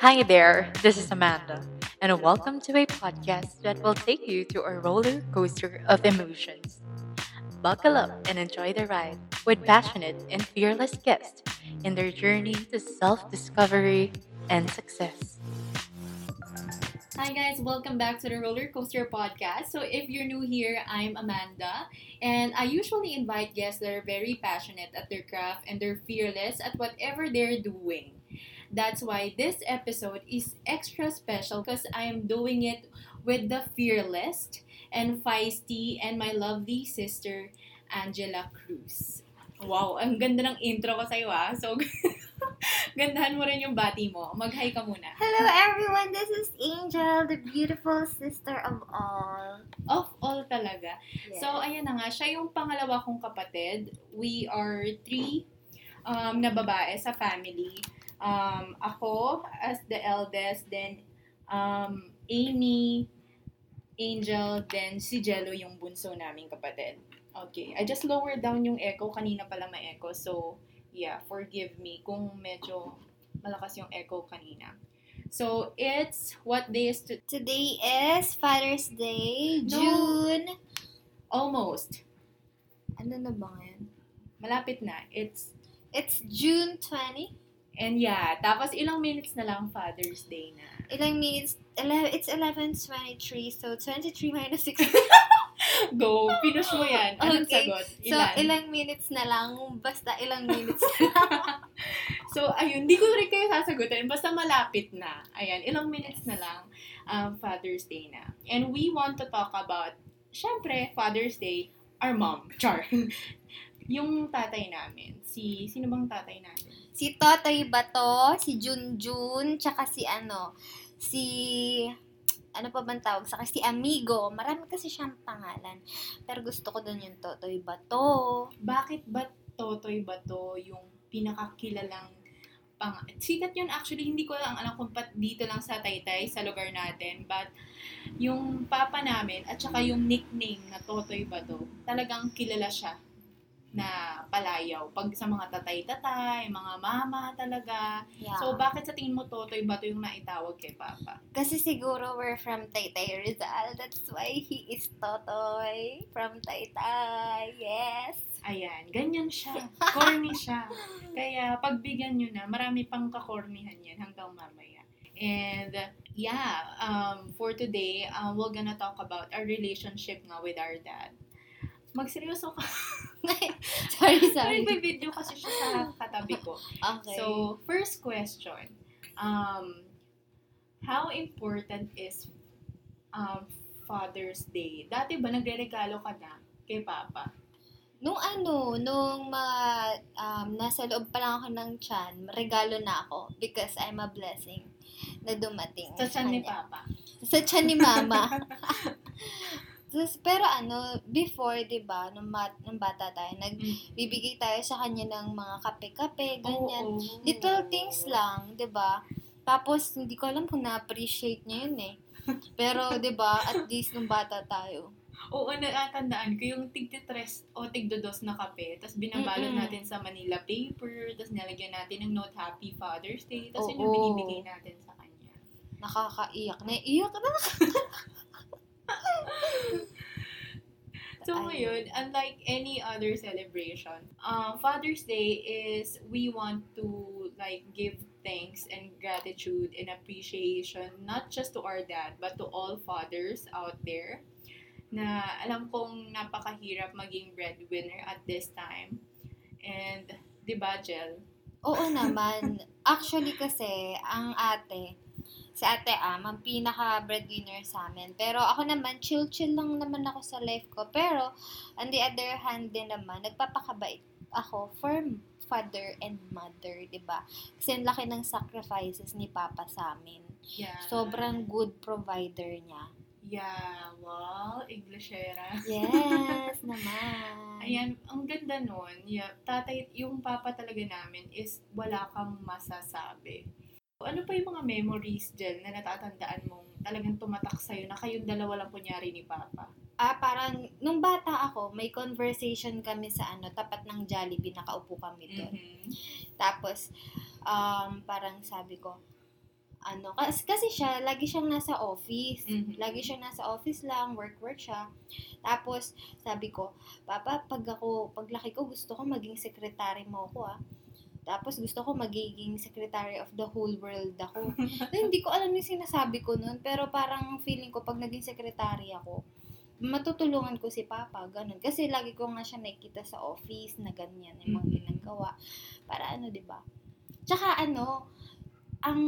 Hi there, this is Amanda, and welcome to a podcast that will take you to a roller coaster of emotions. Buckle up and enjoy the ride with passionate and fearless guests in their journey to self discovery and success. Hi guys, welcome back to the Roller Coaster Podcast. So if you're new here, I'm Amanda, and I usually invite guests that are very passionate at their craft and they're fearless at whatever they're doing. That's why this episode is extra special because I am doing it with the fearless and feisty and my lovely sister, Angela Cruz. Wow, ang ganda ng intro ko sa'yo ah. So, gandahan mo rin yung bati mo. Mag-hi ka muna. Hello everyone, this is Angel, the beautiful sister of all. Of all talaga. Yes. So, ayan na nga, siya yung pangalawa kong kapatid. We are three um, na babae sa family. Um, ako as the eldest, then um, Amy, Angel, then si Jello yung bunso naming kapatid. Okay, I just lowered down yung echo. Kanina pala may echo. So, yeah, forgive me kung medyo malakas yung echo kanina. So, it's what day is to- Today is Father's Day, No. June. almost. Ano na ba ngayon? Malapit na. It's It's June 20. And yeah, tapos ilang minutes na lang Father's Day na. Ilang minutes? It's 11.23, so 23 minus 6. Go, pinush mo yan. Anong Okay. sagot? so, Ilan? ilang minutes na lang. Basta ilang minutes na lang. So, ayun, di ko rin kayo sasagutin. Basta malapit na. Ayan, ilang minutes na lang um, Father's Day na. And we want to talk about, syempre, Father's Day, our mom, Char. yung tatay namin. Si, sino bang tatay natin? Si Totoy Bato, si Junjun, tsaka si ano, si ano pa bang tawag sa si Amigo. Marami kasi siyang pangalan. Pero gusto ko doon yung Totoy Bato. Bakit ba Totoy ba to yung pinakakilalang pang sikat yun actually. Hindi ko lang alam kung pat dito lang sa Taytay sa lugar natin. But yung papa namin at saka yung nickname na Totoy ba to talagang kilala siya na palayaw pag sa mga tatay-tatay, mga mama talaga. Yeah. So bakit sa tingin mo Totoy ba to yung naitawag kay papa? Kasi siguro we're from Taytay Rizal. That's why he is Totoy from Taytay. Yes. Ayan, ganyan siya. Corny siya. Kaya pagbigyan nyo na, marami pang kakornihan yan hanggang mamaya. And yeah, um, for today, uh, we're gonna talk about our relationship nga with our dad. Magseryoso ka. sorry, Sorry, sorry. may video kasi siya sa katabi ko. Okay. So, first question. Um, how important is um, Father's Day? Dati ba nagre-regalo ka na kay Papa? Nung ano, nung mga, um, nasa loob pa lang ako ng tiyan, regalo na ako because I'm a blessing na dumating. Sa tiyan ni. Papa? Sa tiyan ni Mama. Tapos, pero ano, before, di ba, nung, mat, nung bata tayo, nagbibigay tayo sa kanya ng mga kape-kape, ganyan. Oo. Little things lang, di ba? Tapos, hindi ko alam kung na-appreciate niya yun eh. Pero, di ba, at least nung bata tayo. Oo, natatandaan ko yung tigtitres o tigdodos na kape. Tapos binabalot Mm-mm. natin sa Manila paper. Tapos nilagyan natin ng note Happy Father's Day. Tapos yun yung binibigay natin sa kanya. Nakakaiyak. Naiiyak na. So ngayon, unlike any other celebration, uh, Father's Day is we want to like give thanks and gratitude and appreciation not just to our dad but to all fathers out there na alam kong napakahirap maging breadwinner at this time. And, di ba, Jel? Oo naman. Actually kasi, ang ate, si ate Am, ang pinaka-breadwinner sa amin. Pero ako naman, chill-chill lang naman ako sa life ko. Pero, on the other hand din naman, nagpapakabait ako for father and mother, di ba? Kasi ang laki ng sacrifices ni Papa sa amin. Yeah. Sobrang good provider niya. Yeah, wow, Englishera. Yes, naman. Ayan, ang ganda nun. Yeah, tatay, yung papa talaga namin is wala kang masasabi. Ano pa yung mga memories dyan na natatandaan mong talagang tumatak sa'yo na kayong dalawa lang kunyari ni Papa? Ah, parang, nung bata ako, may conversation kami sa ano, tapat ng Jollibee, nakaupo kami doon. Mhm. Tapos, um, parang sabi ko, ano, kasi, kasi siya, lagi siyang nasa office. Mhm. Lagi siyang nasa office lang, work-work siya. Tapos, sabi ko, Papa, pag ako, paglaki ko, gusto ko maging secretary mo ako ah. Tapos gusto ko magiging secretary of the whole world ako. Na hindi ko alam yung sinasabi ko nun, pero parang feeling ko pag naging secretary ako, matutulungan ko si Papa, ganun. Kasi lagi ko nga siya nakikita sa office na ganyan, yung mga ginagawa. Para ano, di ba? Tsaka ano, ang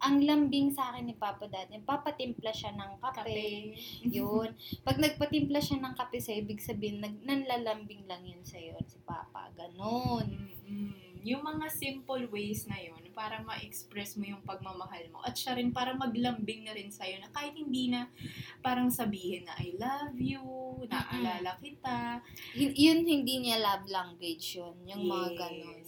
ang lambing sa akin ni Papa dati, papatimpla siya ng kape. Kape. Yun. Pag nagpatimpla siya ng kape sa'yo, ibig sabihin, nag, nanlalambing lang yun sa'yo, si Papa. Ganon. Mm-mm. Yung mga simple ways na yun, para ma-express mo yung pagmamahal mo. At siya rin para maglambing na rin sa'yo na kahit hindi na parang sabihin na I love you, naalala kita. Yun, yun hindi niya love language yun. Yung mga Yes. ganon.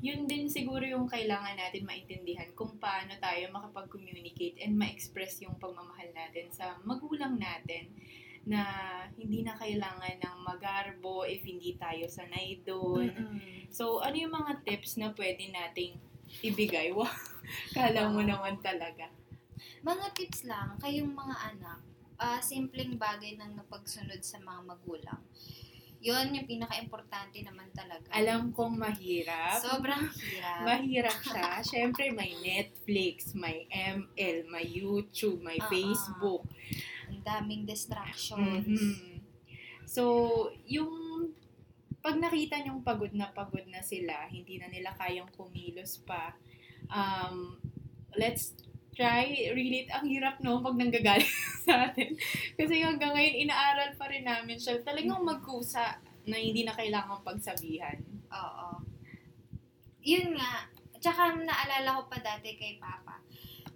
Yun din siguro yung kailangan natin maintindihan kung paano tayo makapag-communicate and ma-express yung pagmamahal natin sa magulang natin na hindi na kailangan ng magarbo if hindi tayo sanay doon. Mm-mm. So, ano yung mga tips na pwede nating ibigay? Wow, kala mo naman talaga. Mga tips lang, kayong mga anak, ah, simpleng bagay ng napagsunod sa mga magulang. Yun yung pinaka-importante naman talaga. Alam kong mahirap. Sobrang hirap. Mahirap siya. Siyempre, may Netflix, may ML, may YouTube, may ah. Facebook. Ang daming distractions. Mhm. So, yung pag nakita niyong pagod na pagod na sila, hindi na nila kayang kumilos pa, um, let's try, relate, ang hirap no, pag nanggagaling sa atin. Kasi hanggang ngayon, inaaral pa rin namin siya. Talagang magkusa na hindi na kailangan pagsabihan. Oo. Yun nga. Tsaka naalala ko pa dati kay Papa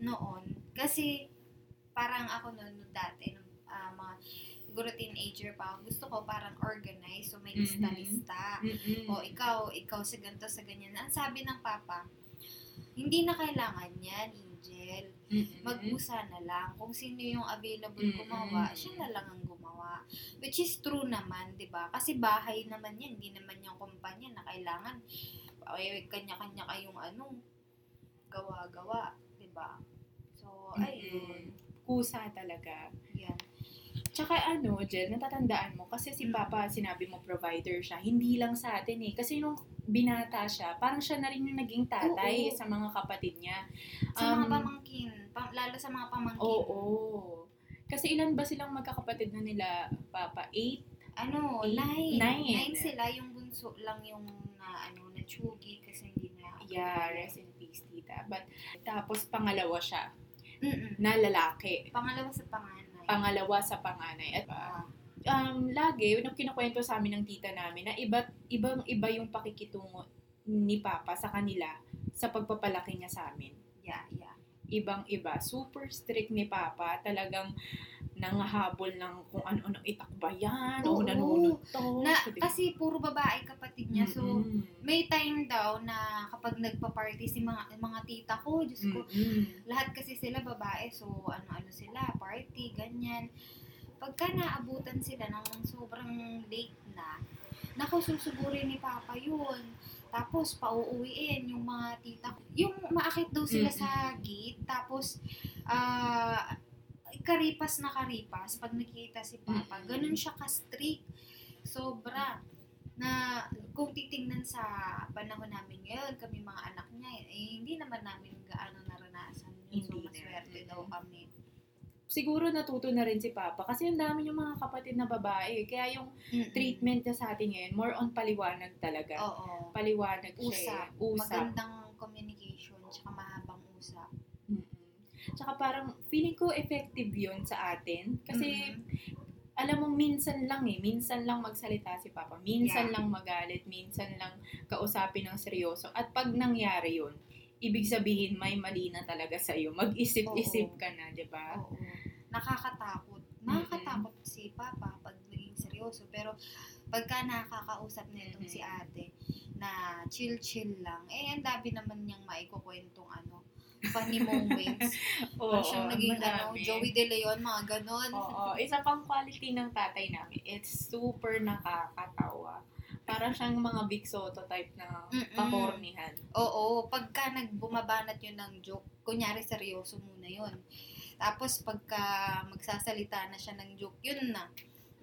noon. Kasi parang ako noon no, dati, nung ah, mga siguro teenager pa ako, gusto ko parang organize. So may lista-lista. Mm-mm. O ikaw, ikaw sa ganito, sa ganyan. Ang sabi ng Papa, hindi na kailangan yan, Angel. Mm-mm. Mag-usa na lang. Kung sino yung available Mm-mm. gumawa, siya na lang ang gumawa. Which is true naman, di ba? Kasi bahay naman yan, hindi naman yung kumpanya na kailangan ay, kanya-kanya kayong ano, gawa-gawa, di ba? So, ayun. Kusa talaga. Tsaka ano, Jen, natatandaan mo, kasi si Mm. Papa, sinabi mo provider siya, hindi lang sa atin eh. Kasi nung binata siya, parang siya na rin yung naging tatay Oo. sa mga kapatid niya. Sa mga Um, pamangkin, pa- lalo sa mga pamangkin. Oo. Kasi ilan ba silang magkakapatid na nila, Papa? Eight? Ano, Eight, nine. nine. Nine sila, yung bunso lang yung na, ano, na chugi kasi hindi na. Yeah, rest in peace, tita. But, tapos pangalawa siya, Mm-mm. na lalaki. Pangalawa sa panganay. Pangalawa sa panganay. At Ah, um, lagi, nung kinukwento sa amin ng tita namin, na iba, ibang iba yung pakikitungo ni Papa sa kanila sa pagpapalaki niya sa amin. yeah, yeah. Ibang iba. Super strict ni Papa. Talagang nangahabol ng kung ano-anong itakbayan o Oo. nanunod to. Na, kasi puro babae kapatid niya. So, Mm-mm. may time daw na kapag nagpa-party si mga, mga tita ko, Diyos ko, Mm-mm. lahat kasi sila babae. So, ano-ano sila, party, ganyan. Pagka naabutan sila ng sobrang late na, naku, susugurin ni Papa yun. Tapos, pauuwiin yung mga tita ko. Yung maakit daw sila Mm-mm. sa gate. Tapos, ah, karipas na karipas pag nakita si Papa. Mm-mm. Ganun siya ka-strict. Sobra. Na kung titingnan sa panahon namin ngayon, kami mga anak niya, eh, hindi naman namin gaano naranasan yun. So, maswerte daw kami. Siguro natuto na rin si Papa kasi ang dami yung mga kapatid na babae. Kaya yung treatment niya sa atin ngayon, more on paliwanag talaga. Oo. Paliwanag siya. Usap. eh. Usap. Magandang communication, tsaka. Mm-mm. Tsaka parang feeling ko effective yun sa atin. Kasi Mm. alam mo, minsan lang eh. Minsan lang magsalita si Papa. Minsan Yeah. lang magalit. Minsan lang kausapin ng seryoso. At pag nangyari yun, ibig sabihin may mali na talaga sa'yo. Mag-isip-isip Oo. ka na, di ba? Oo. Nakakatakot. Nakakatakot si Papa pag naging seryoso. Pero pagka nakakausap na itong Mhm. si ate na chill-chill lang, eh, ang dami naman niyang maikukwentong ano, funny moments. Oo, Parang siyang naging ano, marami. Joey De Leon, mga ganon. Oo, isa pang quality ng tatay namin, it's super nakakatawa. Parang siyang mga Big Soto type na Mm-mm. kakornihan. Oo, pagka nagbumabanat yun ng joke, kunyari seryoso muna yun. Tapos pagka magsasalita na siya ng joke, yun na.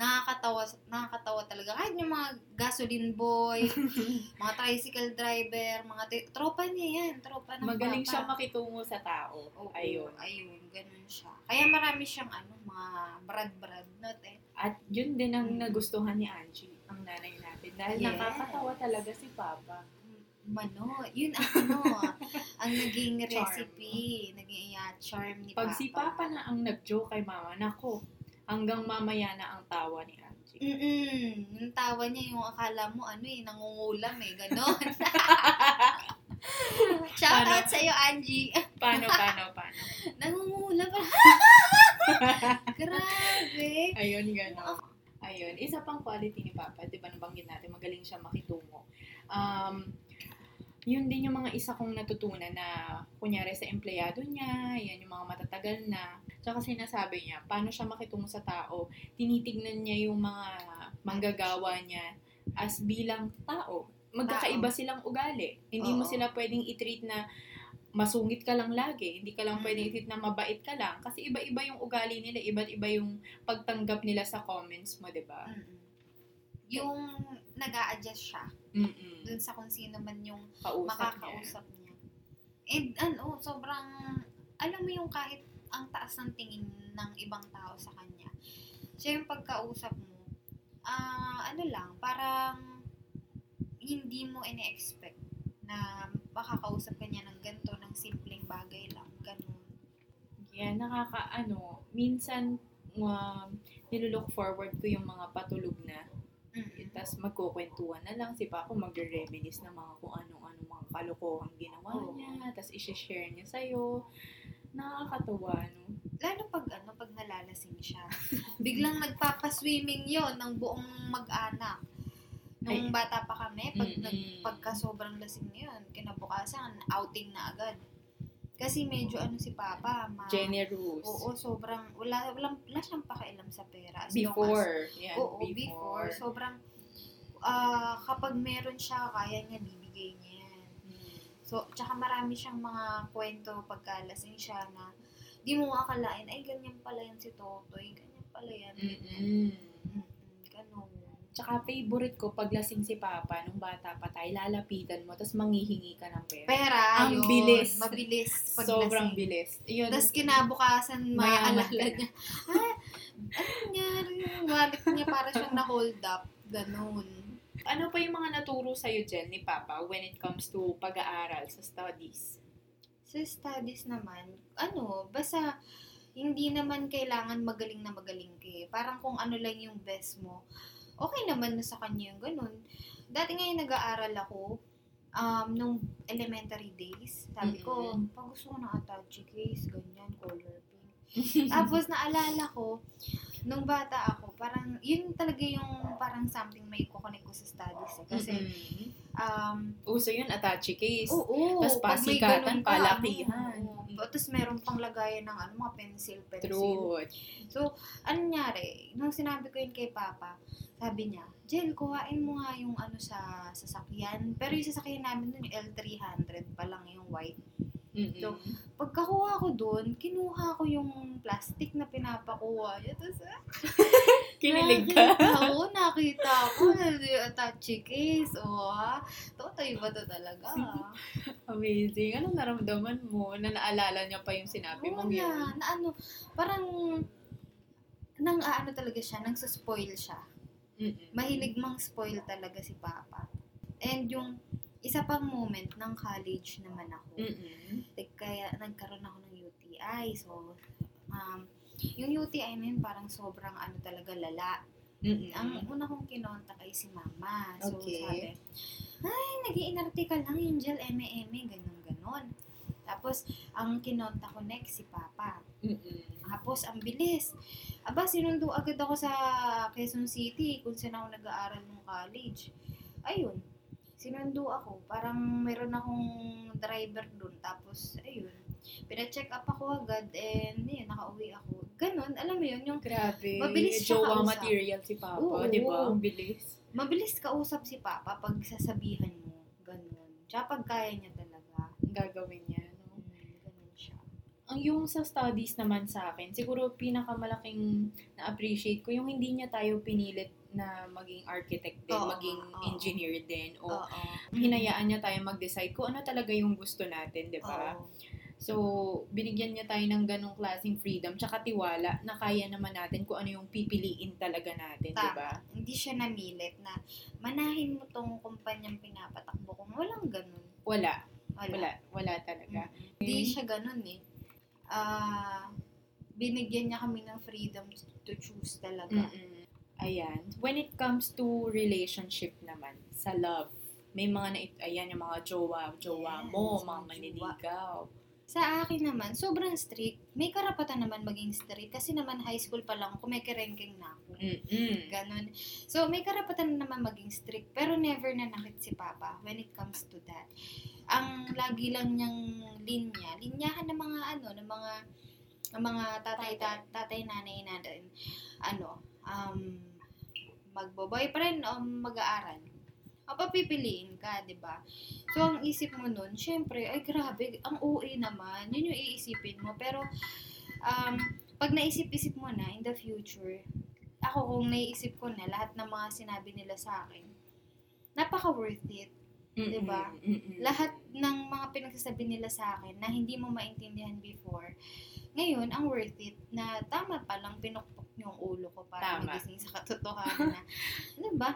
Nakakatawa, nakakatawa talaga. Kahit yung mga gasoline boy, mga tricycle driver, mga t- tropa niya yan, tropa ng Magaling papa. siya makitungo sa tao. Oo, Ayun. Ayun, ganun siya. Kaya marami siyang ano, mga brad-brad not eh. At yun din ang Mm. nagustuhan ni Angie, ang nanay natin. Dahil Yes. nakakatawa talaga si Papa. Mano, yun ang ano, ang naging Charm. recipe, naging yeah, charm ni Pag Papa. si Papa na ang nag-joke kay Mama, nako, hanggang mamaya na ang tawa ni Angie. Mm-mm. Yung tawa niya, yung akala mo, ano eh, nangungulam eh, gano'n. Shout Paano? out sa'yo, Angie. Paano, paano, paano? nangungulam pa. Grabe. Ayun, gano'n. Ayun, isa pang quality ni Papa, di ba nabanggit natin, magaling siya makitungo. Um, yun din yung mga isa kong natutunan na, kunyari sa empleyado niya, yan yung mga matatagal na. Tsaka sinasabi niya, paano siya makitungo sa tao, tinitignan niya yung mga manggagawa niya as bilang tao. Magkakaiba silang ugali. Hindi mo Oo. sila pwedeng i-treat na masungit ka lang lagi. Hindi ka lang Mm. pwedeng i-treat na mabait ka lang. Kasi iba-iba yung ugali nila, iba't iba yung pagtanggap nila sa comments mo, di ba? Mm-mm. Yung nag adjust siya Mm-mm. dun sa kung sino man yung Kausap niya. makakausap niya. And ano, sobrang, alam mo yung kahit ang taas ng tingin ng ibang tao sa kanya. Siya yung pagkausap mo, ah, ano lang, parang hindi mo ine-expect na makakausap ka niya ng ganito, ng simpleng bagay lang, ganun. Yeah, nakakaano, minsan um, nilulook forward ko yung mga patulog na. Tapos magkukwentuhan na lang si Paco magre-reminis na mga kung ano-ano mga kalokohang ginawa Oo. niya. Tapos i-share niya sa'yo. Nakakatawa, no? Lalo pag ano, pag nalalasing siya. Biglang nagpapaswimming yon ng buong mag-anak. Nung Ay. bata pa kami, pag Mm-mm. nag, pagka sobrang lasing na yun, kinabukasan, outing na agad. Kasi medyo ano si Papa, ma... Generous. Oo, sobrang, wala, wala, wala siyang pakialam sa pera. As long as- Before. Yan, oo, before. Sobrang, ah kapag meron siya, kaya niya, bibigay niya yan. Mm. So, tsaka marami siyang mga kwento pagkalasing siya na di mo akalain, ay, ganyan pala yan si Totoy, ganyan pala yan. Mm-mm. Mm-mm, Ganun. Tsaka favorite ko, pag lasing si Papa, nung bata pa tayo, lalapitan mo, tapos manghihingi ka ng pera. Pera, Ang yun, bilis. Mabilis. Pag Sobrang bilis. Yun, Tapos kinabukasan, ka na. niya, ah, ano nangyari wallet niya para siyang na-hold up. Ganun. Ano pa yung mga naturo sa'yo dyan ni Papa when it comes to pag-aaral sa studies? Sa studies naman, ano, basta hindi naman kailangan magaling na magaling ka. eh. Parang kung ano lang yung best mo, okay naman na sa kanya yung ganun. Dati nga yung nag-aaral ako, um, nung elementary days, sabi ko, Mm-mm. pag gusto ko ng attache case, ganyan, color pink. Tapos naalala ko, nung bata ako, parang, yun talaga yung parang something may kukonek ko sa studies. Eh. Kasi, Mm-mm. um, Uso yun, attache case. Oo. Pag may pasikatan, palakihan. oo. Tapos meron pang lagayan ng ano, mga pencil, pencil. Truth. So, ano nangyari? Nung sinabi ko yun kay Papa, sabi niya, Jel, kuhain mo nga yung ano sa sasakyan. Pero yung sasakyan namin nun, yung L300 pa lang yung white. Mm-mm. So, Pagkakuha ko doon, kinuha ko yung plastic na pinapakuha niya. Tapos, ah, Kinilig ka. nakita ko, nakita ko, attache case. O, ha? Totoy ba to talaga? Amazing. Anong naramdaman mo na naalala niya pa yung sinabi Oo mong yun? na, na ano, parang, nang ano talaga siya, nang spoil siya. Mm-mm. Mahilig mang spoil talaga si Papa. And yung isa pang moment ng college naman ako. Mm-mm. Like, kaya nagkaroon ako ng UTI. So, um, yung UTI na yun parang sobrang ano talaga lala. Mm-mm. Ang una kong kinontak ay si Mama. So, Okay. sabi, ay, nag-iinarte ka lang, Angel, eme-eme, ganun-ganon. Tapos, ang kinontak ko next si Papa. Mm-mm. Tapos, ang bilis. Aba, sinundo agad ako sa Quezon City kung saan ako nag-aaral ng college. Ayun, sinundo ako. Parang meron akong driver doon. Tapos, ayun, pina-check up ako agad and yun, nakauwi ako. Ganon, alam mo yun, yung Grabe. Mabilis siya Jowa kausap. material si Papa, Oo. di ba? Ang bilis. mabilis kausap si Papa pag sasabihan mo. Ganun. Tsaka pag kaya niya talaga. Gagawin niya, no? Mm, ganun siya. Ang yung sa studies naman sa akin, siguro pinakamalaking na-appreciate ko yung hindi niya tayo pinilit na maging architect din, Oo, maging oo. engineer din, o Oo. hinayaan niya tayo mag-decide kung ano talaga yung gusto natin, di ba? So, binigyan niya tayo ng ganong klaseng freedom, tsaka tiwala na kaya naman natin kung ano yung pipiliin talaga natin, di ba? Hindi siya namilit na manahin mo tong kumpanyang pinapatakbo ko. Walang ganun. Wala, Wala. wala, wala talaga. Hindi siya ganun eh. Ah, binigyan niya kami ng freedom to choose talaga. Mm-mm. Ayan. When it comes to relationship naman, sa love, may mga na, ayan, yung mga jowa, jowa Yes, mo, mga manliligaw. Sa akin naman, sobrang strict. May karapatan naman maging strict kasi naman high school pa lang kumikirenking na ako. Mm-mm. Ganon. So, may karapatan naman maging strict, pero never na nakit si Papa when it comes to that. Ang lagi lang niyang linya, linyahan ng mga ano, ng mga ng mga tatay, tatay, tatay nanay natin, ano, um, magbo-boyfriend o mag-aaral. O papipiliin ka, di ba? So, ang isip mo nun, syempre, ay grabe, ang OA naman. Yun yung iisipin mo. Pero, um, pag naisip-isip mo na in the future, ako kung naiisip ko na lahat ng mga sinabi nila sa akin, napaka worth it. Mm-mm. Diba? Mm-mm. Lahat ng mga pinagsasabi nila sa akin na hindi mo maintindihan before, ngayon, ang worth it na tama pa lang pinukpok yung ulo ko para Tama. magising sa katotohanan na, ano ba?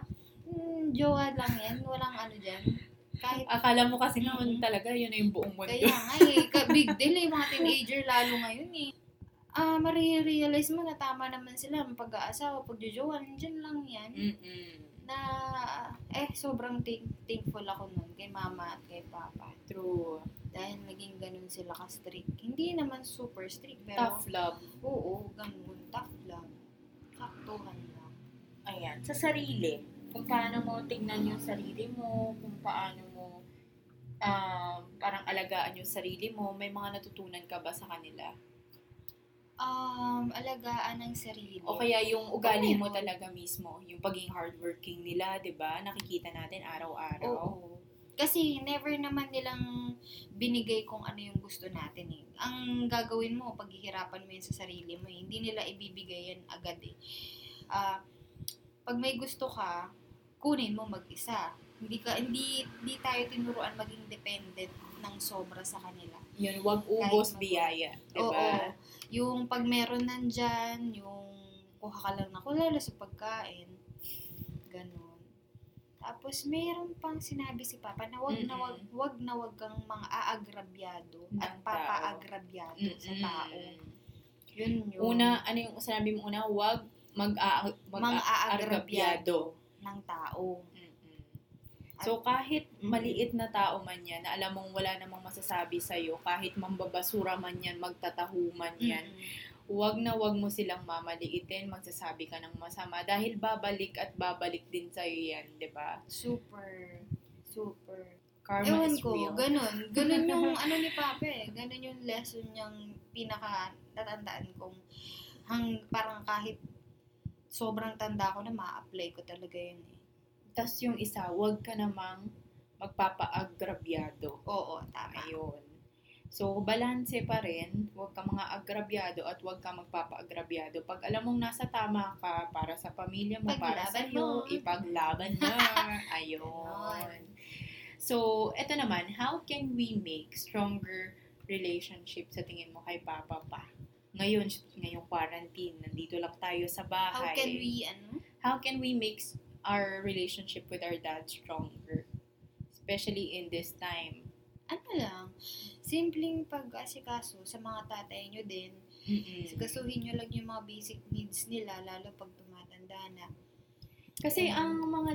Mm, jowa lang yan. Walang ano dyan. Kahit Akala mo kasi Mm. noon talaga yun na yung buong mundo. kaya nga eh, ka- big deal eh, mga teenager lalo ngayon eh. Ah, marirealize mo na tama naman sila ang pag-aasawa, pagjojowa, nandiyan lang yan. Mm-mm. Na, eh, sobrang thank- thankful ako nun kay mama at kay papa. True. Dahil naging ganun sila ka-strict. Hindi naman super strict, pero Tough love. oo, ganun, tough lang. Saktuhan lang. Ayan. Sa sarili. Kung paano mo tignan yung sarili mo, kung paano mo um, parang alagaan yung sarili mo, may mga natutunan ka ba sa kanila? Um, alagaan ng sarili. O kaya yung ugali mo talaga mismo, yung pagiging hardworking nila, 'di ba? Nakikita natin araw-araw. Oo. Kasi never naman nilang binigay kung ano yung gusto natin eh. Ang gagawin mo, paghihirapan mo yun sa sarili mo eh. Hindi nila ibibigay yan agad eh. Ah, pag may gusto ka, kunin mo mag-isa. Hindi ka hindi hindi tayo tinuruan maging dependent ng sobra sa kanila. Yun, wag ubos biyaya, 'di Oo. ba? Yung pag meron nandyan, yung kuha ka lang na kulala sa pagkain. Ganon. Tapos, meron pang sinabi si Papa na wag na Mm-mm. wag, wag na wag kang mga aagrabyado at Ng tao. papaagrabyado sa Mm-mm. tao. Yun yun. Una, ano yung sinabi mo una, wag mag Mang-aagrabyado. ng tao. Mm-mm. So, kahit maliit na tao man yan, na alam mong wala namang masasabi sa'yo, kahit mambabasura man yan, magtatahuman yan, Mm-mm. Wag na wag mo silang mamaliitin, magsasabi ka ng masama dahil babalik at babalik din sa'yo yan, di ba? Super, super. Karma Ewan is ko, real. ganun. Ganun yung ano ni Papa eh. Ganun yung lesson niyang pinaka tatandaan kong hang parang kahit sobrang tanda ko na ma-apply ko talaga yun eh. Tapos yung isa, wag ka namang magpapa-agrabyado. Oo, tama. Ayun. So, balanse pa rin. Huwag ka mga agrabyado at huwag ka magpapa-agrabyado. Pag alam mong nasa tama ka para sa pamilya mo, para sa Paglaban iyo, ipaglaban mo. Ayun. So, eto naman, how can we make stronger relationship sa tingin mo kay Papa pa? Ngayon, ngayong quarantine, nandito lang tayo sa bahay. How can we, ano? How can we make our relationship with our dad stronger? Especially in this time. Ano lang, simpleng pag-asikaso sa mga tatay nyo din. Mm-mm. Sikasuhin nyo lang yung mga basic needs nila, lalo pag tumatanda na. Kasi Mm. ang mga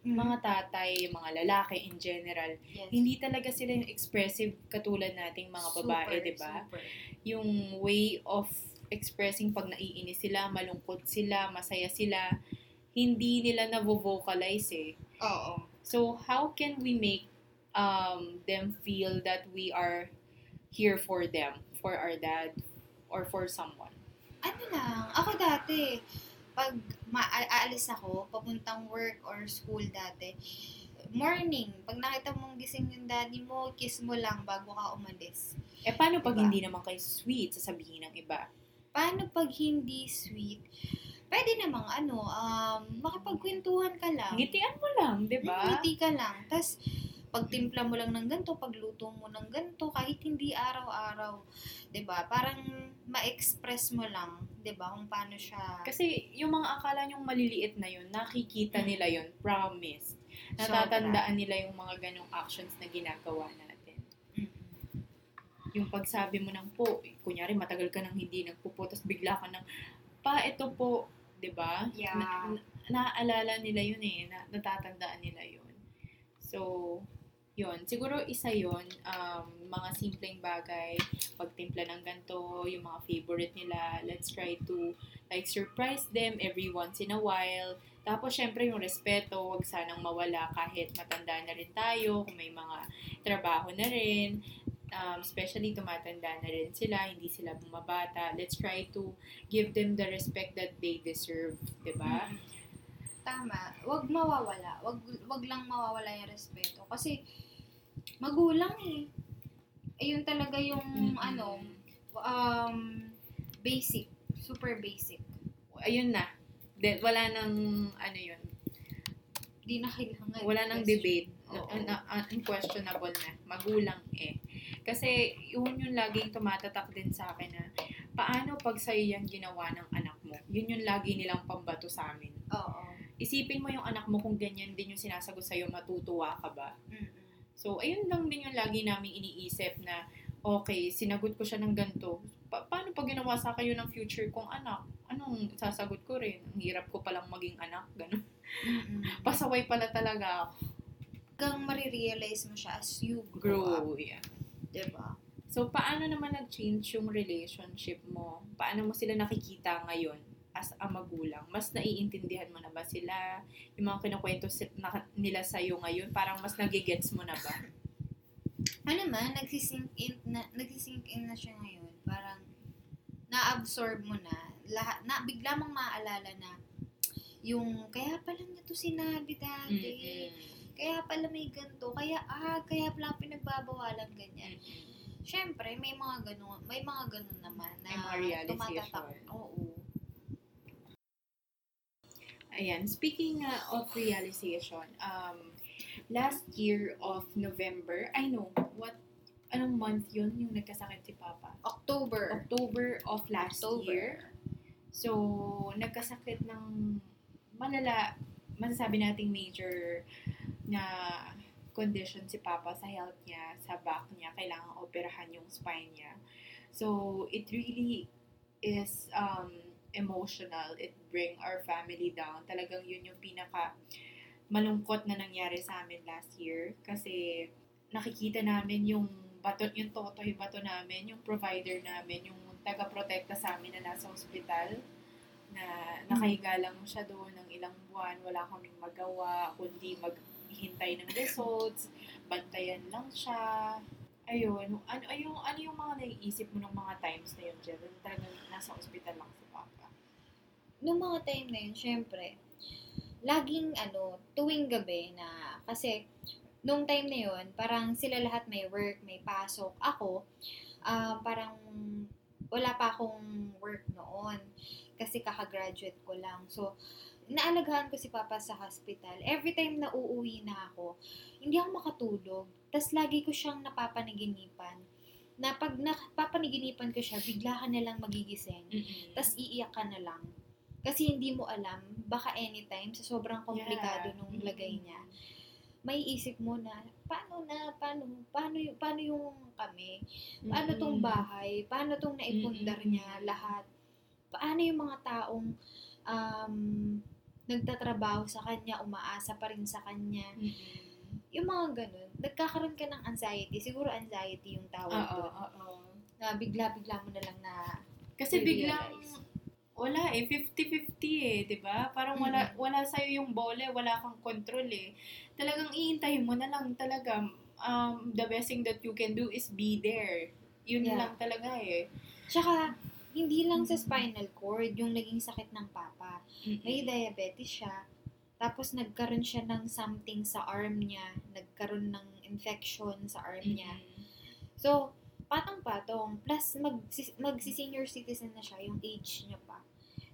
mga tatay, mga lalaki in general, Yes. hindi talaga sila yung expressive katulad nating mga babae, 'di ba? Yung way of expressing pag naiinis sila, malungkot sila, masaya sila, hindi nila na-vocalize eh. Oo. So, how can we make um, them feel that we are here for them, for our dad, or for someone? ano lang, ako dati, pag ma- aalis ako, papuntang work or school dati, morning, pag nakita mong gising yung daddy mo, kiss mo lang bago ka umalis. Eh, paano pag Diba? hindi naman kayo sweet, sasabihin ng iba? Paano pag hindi sweet? Pwede namang ano, um, makipagkwentuhan ka lang. Ngitian mo lang, di ba? Ngiti ka lang. Tapos, pagtimpla mo lang ng ganito, pagluto mo ng ganito, kahit hindi araw-araw, 'di ba? Parang ma-express mo lang, 'di ba, kung paano siya. Kasi yung mga akala nyong maliliit na yun, nakikita Mm. nila yun, promise. Natatandaan nila yung mga ganong actions na ginagawa natin. Mm. Yung pagsabi mo ng po, kunyari matagal ka nang hindi nagpupo, tapos bigla ka ng, pa, ito po, 'di ba? Yeah. Na, na- naaalala nila yun eh, na, natatandaan nila yun. So, yun. Siguro isa yun, um, mga simpleng bagay, pagtimpla ng ganto, yung mga favorite nila, let's try to like surprise them every once in a while. Tapos, syempre, yung respeto, wag sanang mawala kahit matanda na rin tayo, kung may mga trabaho na rin. Um, especially, tumatanda na rin sila, hindi sila bumabata. Let's try to give them the respect that they deserve, di ba? Tama. Wag mawawala. Wag wag lang mawawala yung respeto kasi magulang eh. Ayun talaga yung Mm-mm. ano um basic, super basic. Ayun na. De, wala nang, ano yun, Di na kailangan. wala nang debate. Oo. Un- un- unquestionable na. Magulang eh. Kasi yun yung laging tumatatak din sa akin na paano pag sa'yo yan ginawa ng anak mo? Yun yung lagi nilang pambato sa amin. Oo. Isipin mo yung anak mo kung ganyan din yung sinasagot sa'yo, matutuwa ka ba? Mm-mm. So, ayun lang din yung lagi naming iniisip na, okay, sinagot ko siya ng ganito. Pa- paano pag ginawa sa kayo ng future kong anak? Anong sasagot ko rin? Ang hirap ko palang maging anak. Ganun. Mm-mm. Pasaway pala talaga ako. Hanggang marirealize mo siya as you grow, up. Grow, yeah. Diba? So, paano naman nag-change yung relationship mo? Paano mo sila nakikita ngayon as a magulang? Mas naiintindihan mo na ba sila? Yung mga kinukwento nila sa'yo ngayon, parang mas nagigets mo na ba? Ano man, nagsisink in na, nagsisink in na siya ngayon. Parang na-absorb mo na lahat na bigla mong maaalala na yung kaya pala niya to sinabi dati. Mm-mm. Kaya pala may ganito. Kaya, ah, kaya pala pinagbabawalan ganyan. Mm-mm. Siyempre, may mga ganun, may mga ganun naman na tumatatak. Oo. Ayan, speaking uh, of realization, um, last year of November, I know, what, anong month yun yung nagkasakit si Papa? October. October of last October. year. So, nagkasakit ng malala, masasabi nating major na condition si Papa sa health niya, sa back niya, kailangan operahan yung spine niya. So, it really is um, emotional. It bring our family down. Talagang yun yung pinaka malungkot na nangyari sa amin last year kasi nakikita namin yung bato, yung toto, yung bato namin, yung provider namin, yung taga-protekta sa amin na nasa ospital na nakahiga lang siya doon ng ilang buwan, wala kaming magawa, kundi maghintay ng results, bantayan lang siya. Ayun, ano, yung, ano yung mga naiisip mo ng mga times na yun? Yung Talagang nasa ospital lang si Papa. Noong mga time na yun, syempre, laging ano, tuwing gabi na, kasi, nung time na yun, parang sila lahat may work, may pasok. Ako, ah, parang wala pa akong work noon kasi kakagraduate ko lang. So, naalagaan ko si Papa sa hospital. Every time na uuwi na ako, hindi ako makatulog. Tapos lagi ko siyang napapanaginipan. Na pag napapanaginipan ko siya, bigla ka na lang magigising. Tapos iiyak ka na lang. Kasi hindi mo alam, baka anytime, sa sobrang komplikado Yeah. nung lagay niya, may isip mo na, paano na, paano, paano, y- paano yung kami? Paano tong bahay? Paano tong naipundar Mm-mm. niya lahat? Paano yung mga taong um, nagtatrabaho sa kanya, umaasa pa rin sa kanya? Yung mga ganun, nagkakaroon ka ng anxiety. Siguro anxiety yung tawag Oo, doon. oo. Na bigla-bigla mo na lang na Kasi biglang. Wala eh 50-50 eh, 'di ba? Parang wala wala sa yung bole, wala kang control eh. Talagang iintayin mo na lang talaga um the best thing that you can do is be there. Yun Yeah. lang talaga eh. Tsaka, hindi lang sa spinal cord yung naging sakit ng papa. May diabetes siya. Tapos nagkaroon siya ng something sa arm niya. Nagkaroon ng infection sa arm niya. So, patang-patong. Plus, mag, magsi-senior citizen na siya, yung age niya pa.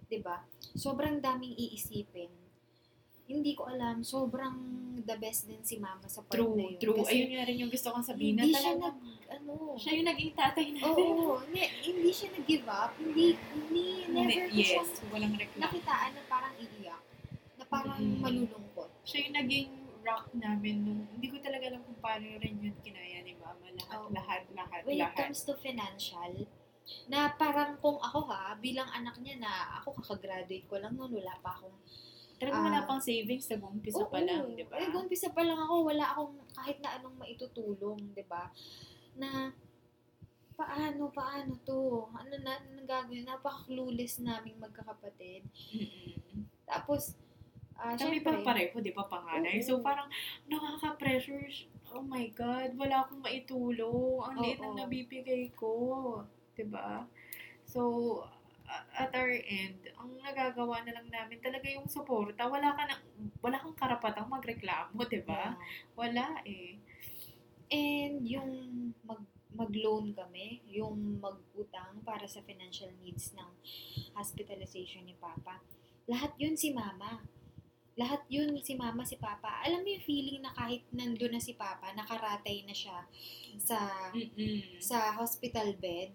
'Di ba Sobrang daming iisipin. Hindi ko alam, sobrang the best din si mama sa part True, na yun. true. Kasi Ayun nga rin yung gusto kong sabihin. hindi na siya nag, ano, siya yung naging tatay natin. Oo, hindi, hindi siya nag-give up. Hindi, hindi, never siya yes, walang reklamo. nakitaan na parang iiyak. Na parang Mm. malulungkot. Siya yung naging rock namin nung, hindi ko talaga alam kung paano rin yun kinaya ni mama. Lahat, Oo. lahat, lahat, When it lahat. comes to financial, na parang kung ako ha, bilang anak niya na ako kakagraduate ko lang noon, wala pa akong Talagang wala ah, pang savings sa umpisa pa lang, di ba? Eh, umpisa pa lang ako, wala akong kahit na anong maitutulong, di ba? Na, paano, paano to? Ano na, ano gagawin? Napaka-clueless naming magkakapatid. Tapos, ah Kami syempre, pa pareho, di ba, panganay? Oo. So, parang nakaka-pressure. Oh my God, wala akong maitulong. Ang liit ng Oo. nabibigay ko. Di ba? So, a- at our end, ang nagagawa na lang namin talaga yung suporta. Wala ka na, wala kang karapatang magreklamo, di ba? yeah. Wala eh. And yung mag mag-loan kami, yung mag-utang para sa financial needs ng hospitalization ni Papa. Lahat yun si Mama. Lahat yun si Mama, si Papa. Alam mo yung feeling na kahit nandun na si Papa, nakaratay na siya sa Mm-mm. sa hospital bed,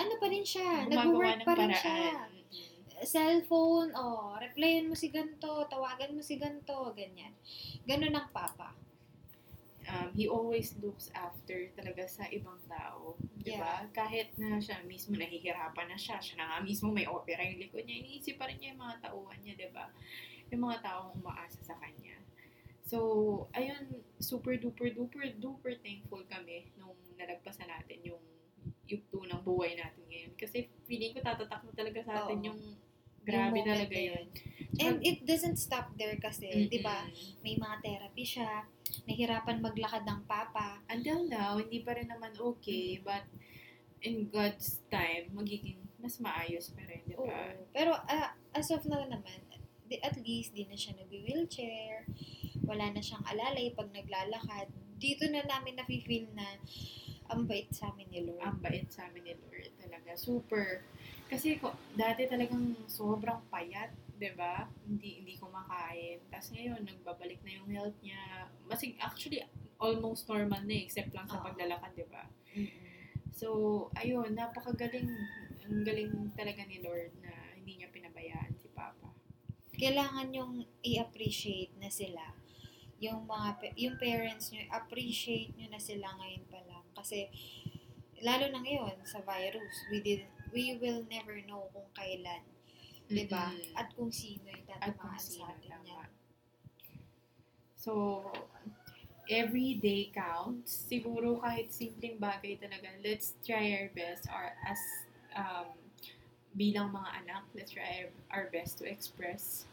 ano pa rin siya, nag-work pa rin paraan. siya. Mm-mm. Cellphone, oh, replyan mo si ganto, tawagan mo si ganto, ganyan. Ganun ang Papa. um, he always looks after talaga sa ibang tao. Di ba? Kahit na siya mismo nahihirapan na siya, siya na nga mismo may opera yung likod niya, iniisip pa rin niya yung mga tauhan niya, di ba? Yung mga taong umaasa sa kanya. So, ayun, super duper duper duper thankful kami nung nalagpasan natin yung yugto ng buhay natin ngayon. Kasi feeling ko tatatak na talaga sa atin Oo. yung grabe Yung talaga yun. And it doesn't stop there kasi, Mm-mm. di ba? May mga therapy siya, nahirapan maglakad ng papa. until now, hindi pa rin naman okay, but in God's time, magiging mas maayos pa rin, di Oo. ba? Pero ah, as of now naman, at least di na siya nag-wheelchair, wala na siyang alalay pag naglalakad. Dito na namin nafe-feel na ang bait sa amin ni Lord. Ang bait sa amin ni Lord talaga. Super. Kasi ko, dati talagang sobrang payat, di ba? Hindi, hindi kumakain. Tapos ngayon, nagbabalik na yung health niya. Masig, actually, almost normal na eh, except lang sa Oo. paglalakad, di ba? So, ayun, napakagaling. Ang galing talaga ni Lord na hindi niya pinabayaan si Papa. Kailangan yung i-appreciate na sila. Yung mga yung parents nyo, appreciate nyo na sila ngayon pa lang. Kasi, lalo na ngayon, sa virus, we did we will never know kung kailan, 'di ba? Mm-mm. At kung sino yung tatamaan sa atin yan. So, every day counts. Siguro kahit simpleng bagay talaga, let's try our best or as um, bilang mga anak, let's try our, our best to express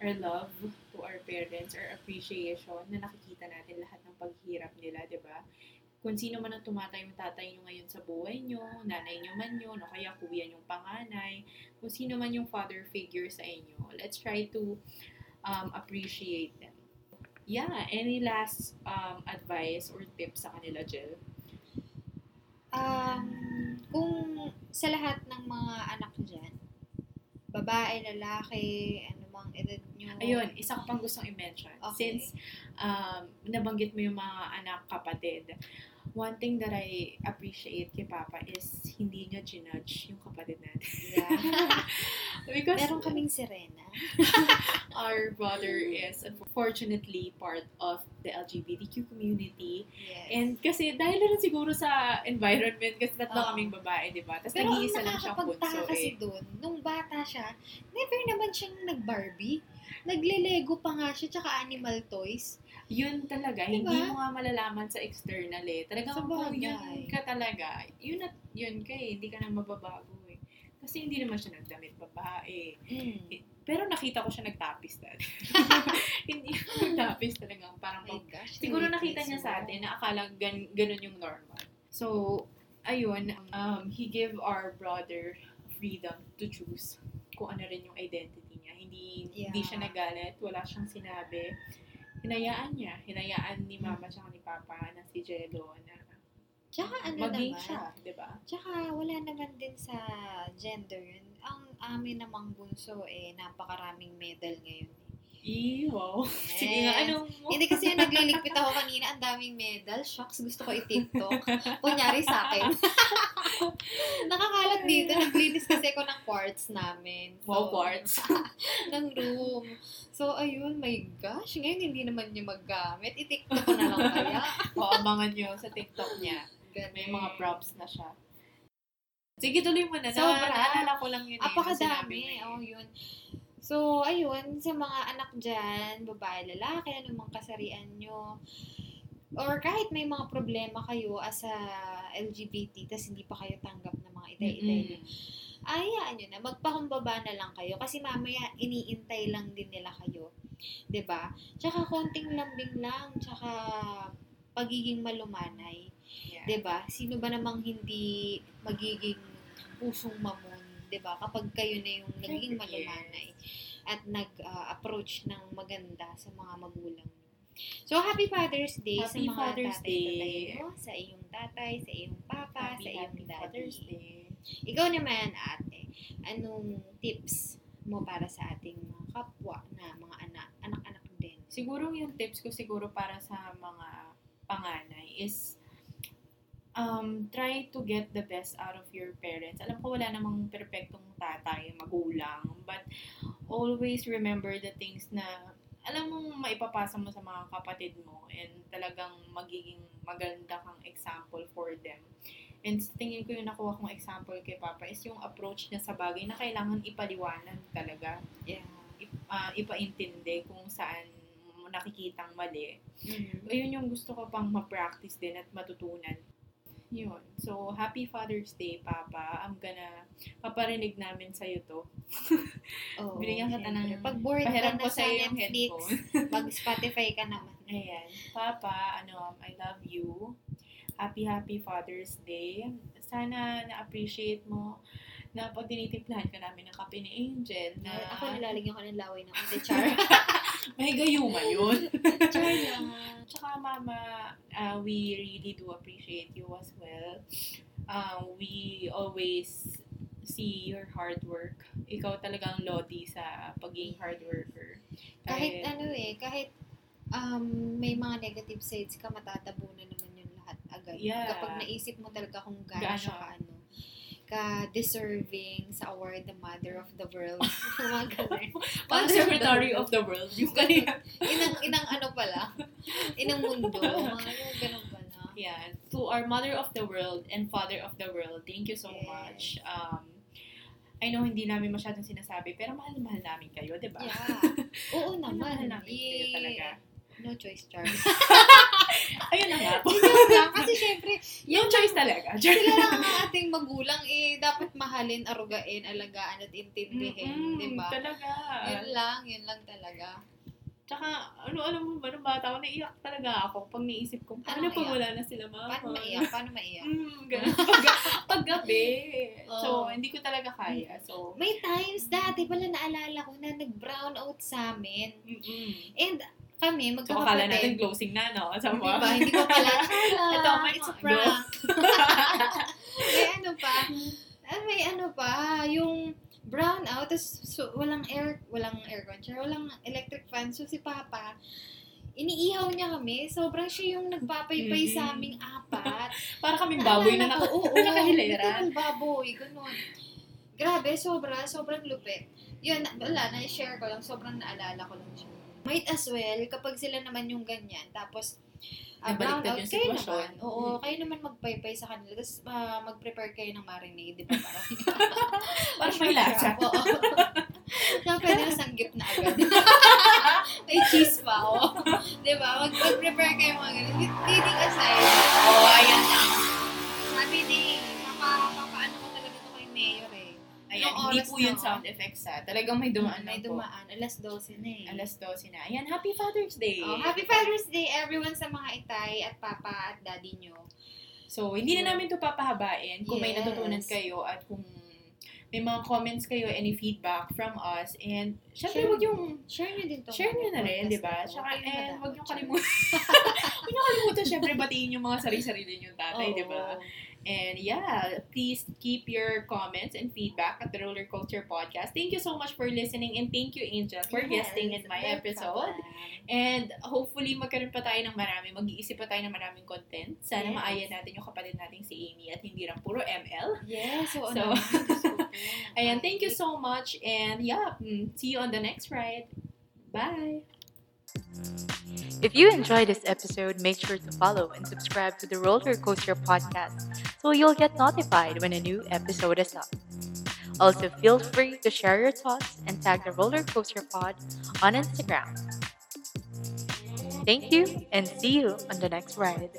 our love to our parents, our appreciation na nakikita natin lahat ng paghirap nila, di ba? Kung sino man ang tumatay yung tatay nyo ngayon sa buhay nyo, nanay nyo man yun, o kaya kuya yung panganay, kung sino man yung father figure sa inyo, let's try to um, appreciate them. Yeah, any last um, advice or tips sa kanila, Jill? Um, kung sa lahat ng mga anak dyan, babae, lalaki, anumang edad nyo. Ayun, isa ko pang gustong i-mention. Okay. Since um, nabanggit mo yung mga anak kapatid, one thing that I appreciate kay Papa is hindi niya ginudge yung kapatid natin. Yeah. Because Meron kaming sirena. our brother is unfortunately part of the LGBTQ community. Yes. And kasi dahil na rin siguro sa environment, kasi tatlo Oo. kaming babae, di ba? Tapos nag-iisa lang siyang bunso kasi eh. doon, nung bata siya, never naman siyang nag-Barbie. Nagle-Lego pa nga siya, tsaka animal toys. Yun talaga, Diba? hindi mo nga malalaman sa external eh. Talagang Sa kung bagay. yun ka talaga, yun at yun ka eh, hindi ka na mababago eh. Kasi hindi naman siya nagdamit babae. Mm. Pero nakita ko siya nagtapis dati. hindi nagtapis talaga. Parang My gosh. Siguro nakita niya sa atin na akala gan ganun yung normal. So, ayun, um, he gave our brother freedom to choose kung ano rin yung identity niya. Hindi hindi Yeah. siya nagalit, wala siyang sinabi. Hinayaan niya, hinayaan ni mama Mm. tsaka ni papa na si Jello na Tsaka ano maging naman, siya, di ba? Tsaka wala naman din sa gender yun. Ang amin namang bunso eh, napakaraming medal ngayon. Ew, wow. Yes. Sige nga, anong mo? Hindi kasi yung nagliligpit ako kanina, ang daming medal. Shocks, gusto ko i-tiktok. Kunyari sa akin. Nakakalat dito. Naglinis kasi ako ng quartz namin. Wow, quartz. ng room. So, ayun, my gosh. Ngayon, hindi naman niya maggamit. I-tiktok ko na lang kaya. O, abangan nyo sa TikTok niya. Ganun. May mga props na siya. Sige, tuloy mo na. Sobra. Na, naalala ko lang yun. eh, Apakadami. eh. Oh, yun. So, ayun, sa mga anak dyan, babae, lalaki, anumang kasarian nyo, or kahit may mga problema kayo as a LGBT, tas hindi pa kayo tanggap ng mga itay-itay nyo, Mm-mm. ayaan nyo na, magpakumbaba na lang kayo, kasi mamaya, iniintay lang din nila kayo. ba? Tsaka konting lambing lang, tsaka pagiging malumanay. Yeah. 'di ba? Sino ba namang hindi magiging pusong mamon, 'di ba? Kapag kayo na yung naging malumanay at nag-approach ng maganda sa mga magulang niyo. So, Happy Father's Day sa Happy mga Father's tatay-tatay Day. mo, sa iyong tatay, sa iyong papa, Happy, sa iyong happy daddy. Father's Day. Ikaw naman, ate, anong tips mo para sa ating mga kapwa na mga anak, anak-anak din? Siguro yung tips ko siguro para sa mga panganay is um, try to get the best out of your parents. Alam ko wala namang perfectong tatay, magulang, but always remember the things na alam mong maipapasa mo sa mga kapatid mo and talagang magiging maganda kang example for them. And tingin ko yung nakuha kong example kay Papa is yung approach niya sa bagay na kailangan ipaliwanag talaga. Yeah. Ah, ipaintindi kung saan nakikitang mali. Mhm. Ayun yung gusto ko pang ma-practice din at matutunan. Yun. So, happy Father's Day, Papa. I'm gonna, paparinig namin sa'yo to. Oo, Binigyan kita syempre. ng- Pag bored ka na ko sa yung Netflix, mag-Spotify ka naman. Ayan. Papa, ano, I love you. Happy, happy Father's Day. Sana na-appreciate mo na pag tinitimplahan ka namin ng kape ni Angel na Ako nilalagyan ko ng laway ng ate Char. may gayuma yun. Char lang. Tsaka mama, uh, we really do appreciate you as well. Uh, we always see your hard work. Ikaw talagang lodi sa pagiging hard worker. Kahit ano eh, kahit um, may mga negative sides ka, matatabunan naman yun lahat agad. Yeah. Kapag naisip mo talaga kung gaano Gaano. siya ka ano, ka-deserving sa award the mother of the world. mga ganun. Parang secretary of the world. Yung kanina. Inang, inang ano pala, inang mundo. Mga ganun pala. Yeah. To our mother of the world and father of the world, thank you so Yes. much. Um, I know hindi namin masyadong sinasabi, pero mahal na mahal namin kayo, di ba? Yeah. Oo Mahal naman. namin kayo talaga. No choice, Charles. Ayun na nga po. Lang. Kasi syempre, Yung choice talaga. sila lang ang ating magulang eh, dapat mahalin, arugain, alagaan at intindihin, Mm-mm, di ba? Talaga. Yun lang, yun lang talaga. Tsaka, ano, alam mo ba, nung bata ko, naiyak talaga ako pag naisip ko, paano pag wala na sila mama? Paano maiyak? Paano maiyak? Mm, ganun. Pag, paggabi. So, Oo. hindi ko talaga kaya. So, May times dati pala naalala ko na nag-brown out sa amin. mm And kami, So, akala natin magkakapatid. closing na, no? Sa Di ba? Hindi ko pala. Ito, may it's a mga- prank. may ano pa. May ano pa. Yung brown out, tas so, walang air, walang aircon, tsaka walang electric fan. So, si Papa, iniihaw niya kami. Sobrang siya yung nagpapaypay Mhm. sa aming apat. Para kaming baboy na Naalala naka, ko, oo, nakahileran. literal baboy, ganun. Grabe, sobra, sobrang lupit. Yun, na- wala, na-share ko lang, sobrang naalala ko lang siya. Might as well, kapag sila naman yung ganyan, tapos, Nabaliktad brown out, kayo naman. Oo, kayo naman magpaypay sa kanila. Tapos, ah, mag-prepare kayo ng marinade, di ba? Para, Para may lasa. Oo. Kaya pwede na sanggip na agad. May cheese pa, oh. Di ba? Mag- mag-prepare kayo mga ganun. Kidding aside. Oo, ayan na. Sabi ni, papa, papaano ko talaga ito kay Mayor eh. Ayan, hindi po na, yun oh? sound effects ha. Talagang may dumaan May lang po. dumaan. Alas 12 na eh. Alas 12 na. Ayan, Happy Father's Day! Oh, happy Father's Day everyone sa mga itay at papa at daddy nyo. So, hindi na namin to papahabain. Kung may Yes. natutunan kayo at kung may mga comments kayo, any feedback from us. And, syempre, Share huwag yung Share nyo din to. Share nyo na rin, di ba? Tsaka, na and huwag nyo kalimutan, huwag nyo kalimutan, syempre, batiin yung mga sarili-sarili yung tatay, di ba? And yeah, please keep your comments and feedback at the Roller Coaster Podcast. Thank you so much for listening and thank you, Angel, for Yes, guesting in my episode. problem. And hopefully, magkaroon pa tayo ng marami, mag-iisip pa tayo ng maraming content. Sana Yes. maaya natin yung kapatid nating si Amy at hindi lang puro ML. Yes, So, po. Ayan, thank you so much and yeah, mm, see you on the next ride. Bye! If you enjoyed this episode, make sure to follow and subscribe to the Roller Coaster Podcast so you'll get notified when a new episode is up. Also, feel free to share your thoughts and tag the Roller Coaster Pod on Instagram. Thank you and see you on the next ride.